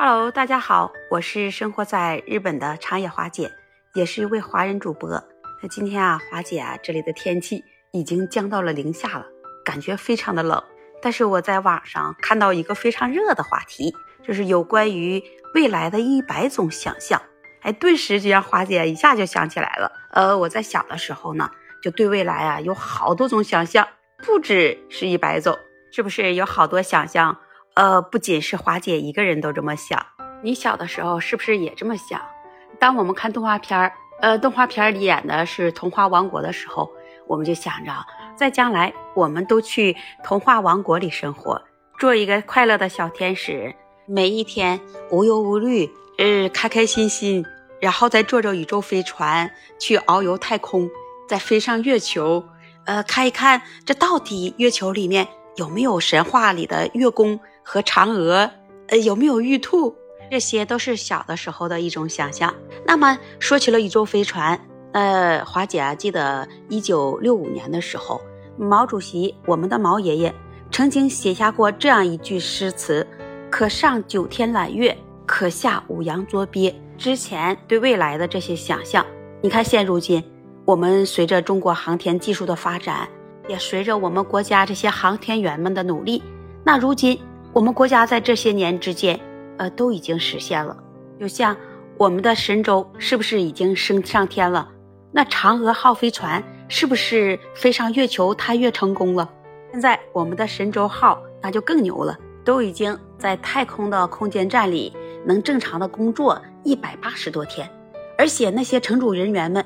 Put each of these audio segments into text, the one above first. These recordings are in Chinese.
Hello，大家好，我是生活在日本的长野华姐，也是一位华人主播。那今天啊，华姐啊，这里的天气已经降到了零下了，感觉非常的冷。但是我在网上看到一个非常热的话题，就是有关于未来的一百种想象。哎，顿时就让华姐一下就想起来了。呃，我在小的时候呢，就对未来啊有好多种想象，不止是一百种，是不是有好多想象？呃，不仅是华姐一个人都这么想，你小的时候是不是也这么想？当我们看动画片儿，呃，动画片里演的是童话王国的时候，我们就想着，在将来我们都去童话王国里生活，做一个快乐的小天使，每一天无忧无虑，呃，开开心心，然后再坐着宇宙飞船去遨游太空，再飞上月球，呃，看一看这到底月球里面有没有神话里的月宫。和嫦娥，呃，有没有玉兔？这些都是小的时候的一种想象。那么说起了宇宙飞船，呃，华姐啊，记得一九六五年的时候，毛主席，我们的毛爷爷，曾经写下过这样一句诗词：“可上九天揽月，可下五洋捉鳖。”之前对未来的这些想象，你看现如今，我们随着中国航天技术的发展，也随着我们国家这些航天员们的努力，那如今。我们国家在这些年之间，呃，都已经实现了。就像我们的神舟是不是已经升上天了？那嫦娥号飞船是不是飞上月球探月成功了？现在我们的神舟号那就更牛了，都已经在太空的空间站里能正常的工作一百八十多天，而且那些乘组人员们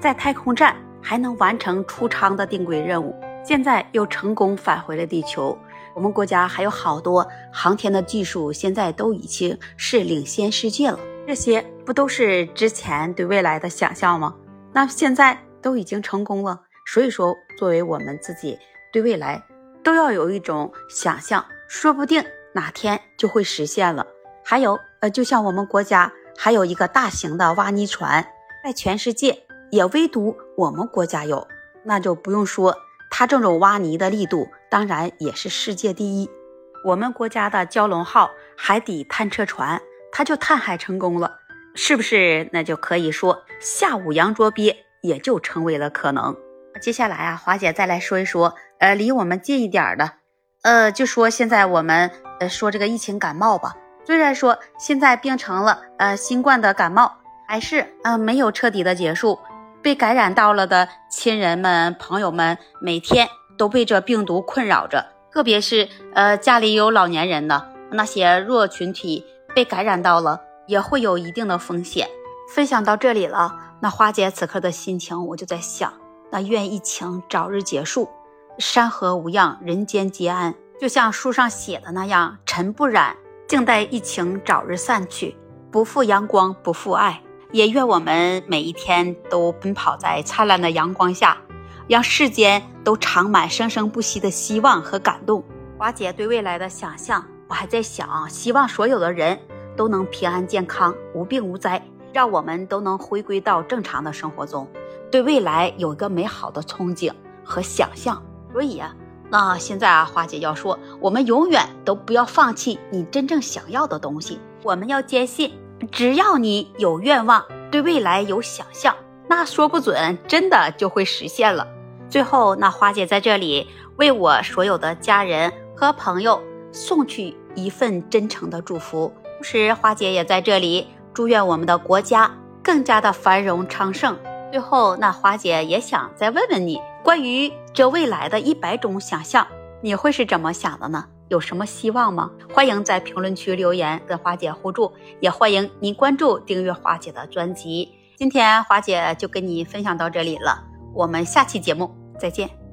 在太空站还能完成出舱的定轨任务，现在又成功返回了地球。我们国家还有好多航天的技术，现在都已经是领先世界了。这些不都是之前对未来的想象吗？那现在都已经成功了。所以说，作为我们自己对未来都要有一种想象，说不定哪天就会实现了。还有，呃，就像我们国家还有一个大型的挖泥船，在全世界也唯独我们国家有，那就不用说。它这种挖泥的力度，当然也是世界第一。我们国家的蛟龙号海底探测船，它就探海成功了，是不是？那就可以说下五洋捉鳖也就成为了可能。接下来啊，华姐再来说一说，呃，离我们近一点的，呃，就说现在我们呃说这个疫情感冒吧。虽然说现在病成了呃新冠的感冒，还是呃没有彻底的结束。被感染到了的亲人们、朋友们，每天都被这病毒困扰着。特别是呃，家里有老年人的那些弱群体，被感染到了也会有一定的风险。分享到这里了，那花姐此刻的心情，我就在想，那愿疫情早日结束，山河无恙，人间皆安。就像书上写的那样，尘不染，静待疫情早日散去，不负阳光，不负爱。也愿我们每一天都奔跑在灿烂的阳光下，让世间都长满生生不息的希望和感动。华姐对未来的想象，我还在想，希望所有的人都能平安健康、无病无灾，让我们都能回归到正常的生活中，对未来有一个美好的憧憬和想象。所以啊，那现在啊，华姐要说，我们永远都不要放弃你真正想要的东西，我们要坚信。只要你有愿望，对未来有想象，那说不准真的就会实现了。最后，那花姐在这里为我所有的家人和朋友送去一份真诚的祝福，同时花姐也在这里祝愿我们的国家更加的繁荣昌盛。最后，那花姐也想再问问你，关于这未来的一百种想象，你会是怎么想的呢？有什么希望吗？欢迎在评论区留言跟华姐互助，也欢迎您关注订阅华姐的专辑。今天华姐就跟你分享到这里了，我们下期节目再见。